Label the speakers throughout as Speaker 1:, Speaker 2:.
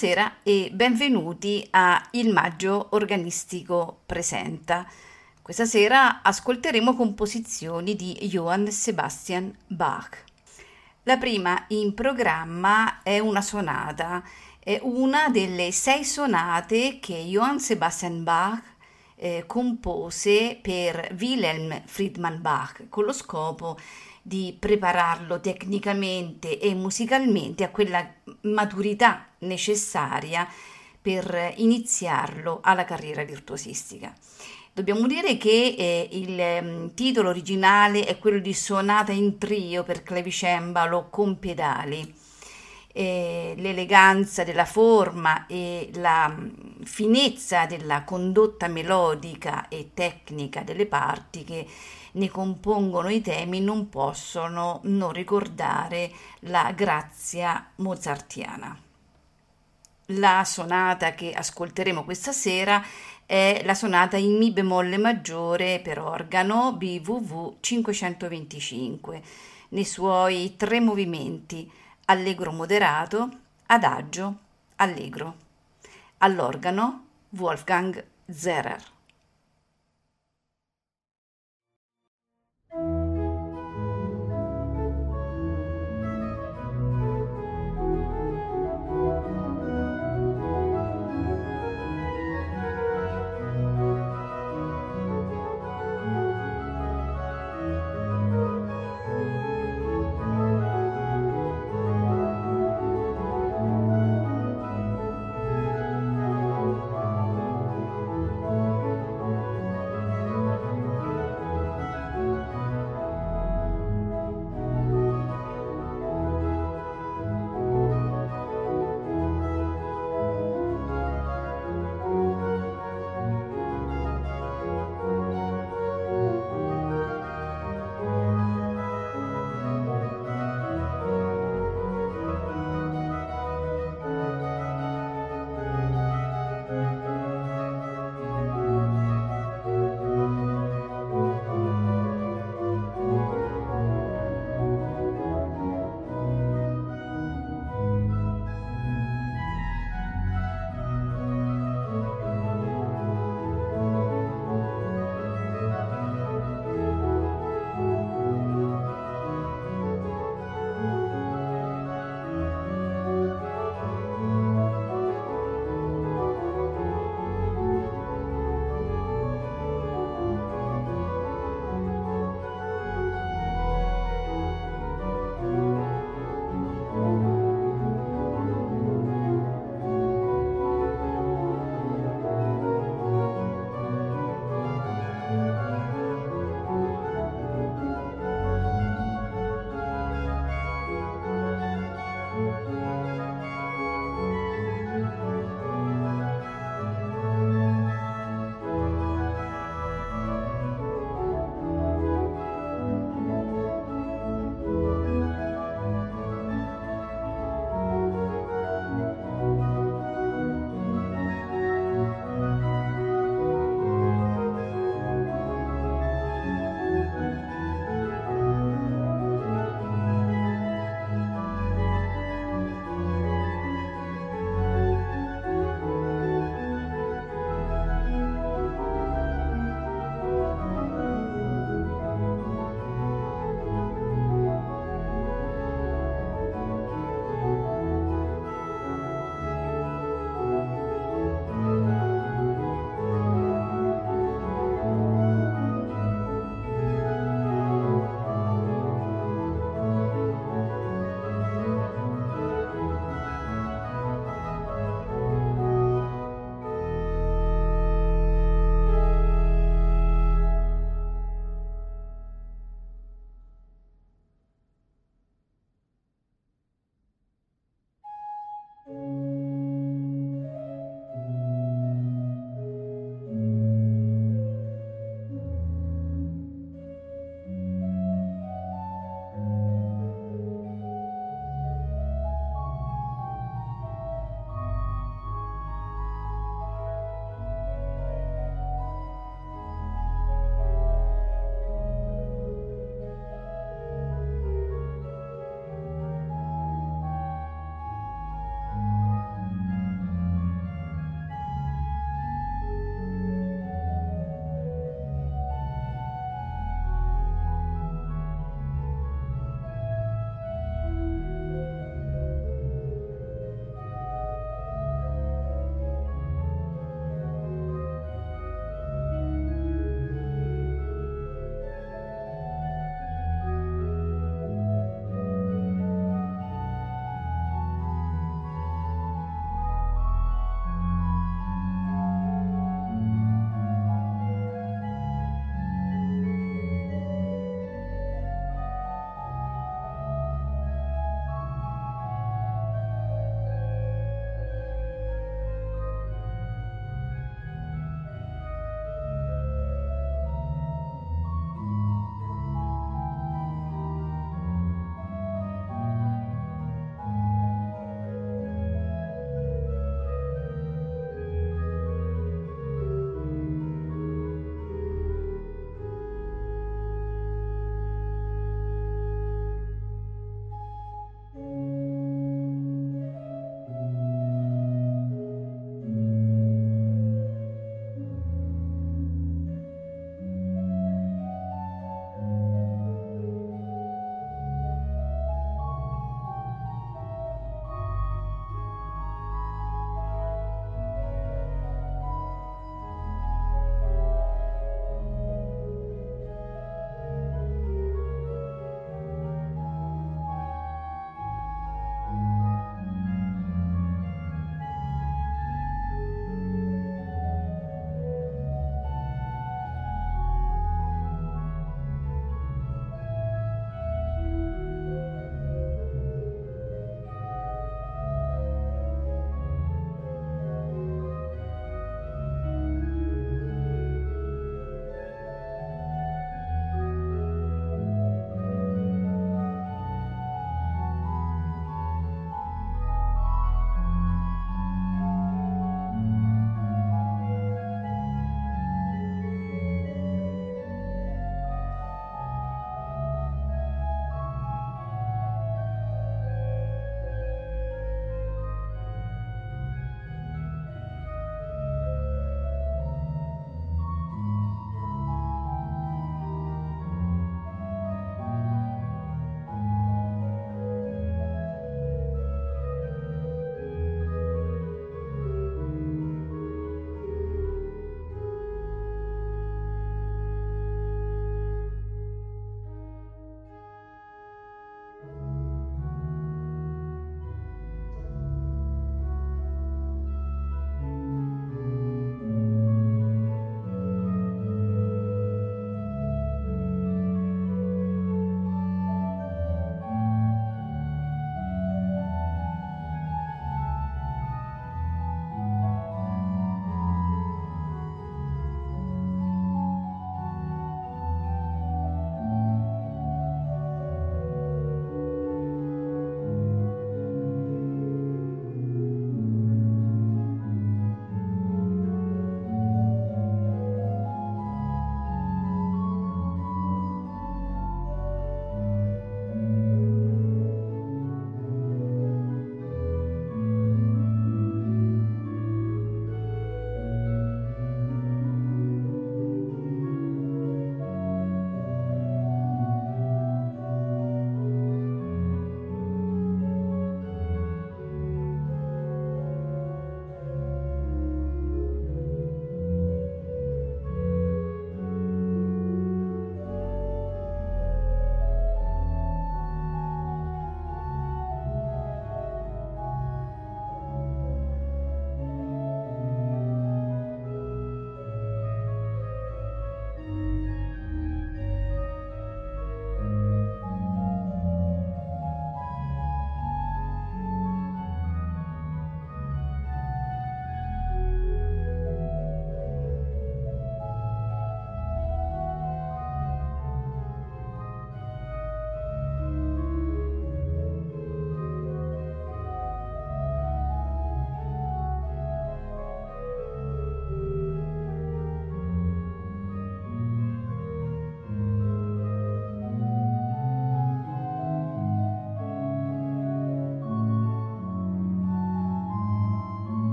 Speaker 1: Buonasera e benvenuti a Il Maggio Organistico Presenta. Questa sera ascolteremo composizioni di Johann Sebastian Bach. La prima in programma è una sonata, è una delle sei sonate che Johann Sebastian Bach eh, compose per Wilhelm Friedman Bach con lo scopo di prepararlo tecnicamente e musicalmente a quella maturità necessaria per iniziarlo alla carriera virtuosistica. Dobbiamo dire che eh, il eh, titolo originale è quello di Sonata in trio per clavicembalo con pedali. Eh, l'eleganza della forma e la mm, finezza della condotta melodica e tecnica delle parti che ne compongono i temi non possono non ricordare la grazia mozartiana. La sonata che ascolteremo questa sera è la sonata in Mi bemolle maggiore per organo BWV 525 nei suoi tre movimenti allegro moderato, adagio, allegro. All'organo Wolfgang Zerer.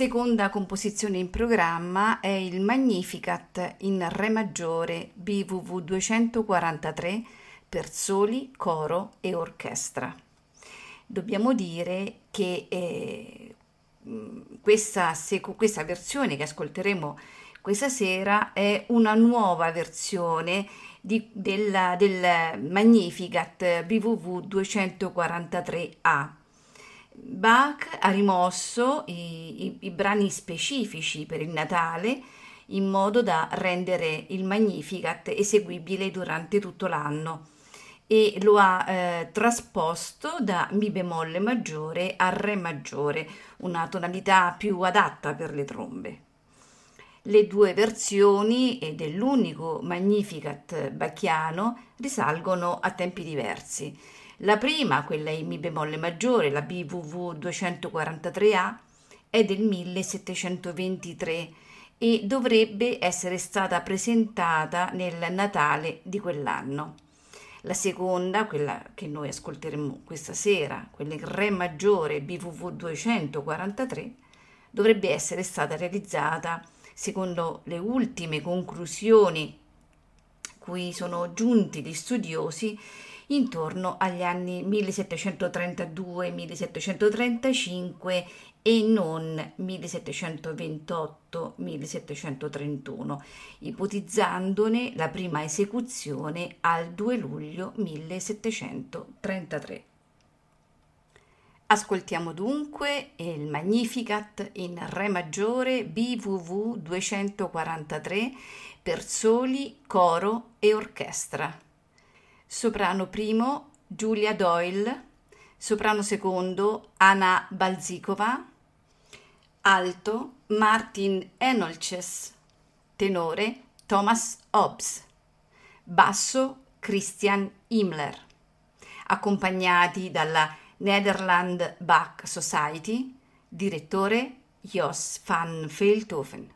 Speaker 1: Seconda composizione in programma è il Magnificat in Re maggiore BWV 243 per soli, coro e orchestra. Dobbiamo dire che eh, questa, questa versione che ascolteremo questa sera è una nuova versione di, della, del Magnificat BWV 243A Bach ha rimosso i, i, i, brani specifici per il Natale in modo da rendere il Magnificat eseguibile durante tutto l'anno e lo ha eh, trasposto da Mi bemolle maggiore a Re maggiore, una tonalità più adatta per le trombe. Le due versioni dell'unico Magnificat bacchiano risalgono a tempi diversi. La prima, quella in Mi bemolle maggiore, la BWV 243A, è del 1723 e dovrebbe essere stata presentata nel Natale di quell'anno. La seconda, quella che noi ascolteremo questa sera, quella in Re maggiore BWV 243, dovrebbe essere stata realizzata secondo le ultime conclusioni cui sono giunti gli studiosi intorno agli anni 1732-1735 e non 1728-1731, ipotizzandone la prima esecuzione al 2 luglio 1733. Ascoltiamo dunque il Magnificat in Re maggiore BWV 243 per soli, coro e orchestra. Soprano primo Giulia Doyle, soprano secondo Anna Balzikova, alto Martin Enolches, tenore Thomas Hobbs, basso Christian Himmler, accompagnati dalla Netherland Bach Society, direttore Jos van Veldhoven.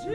Speaker 2: Jesus.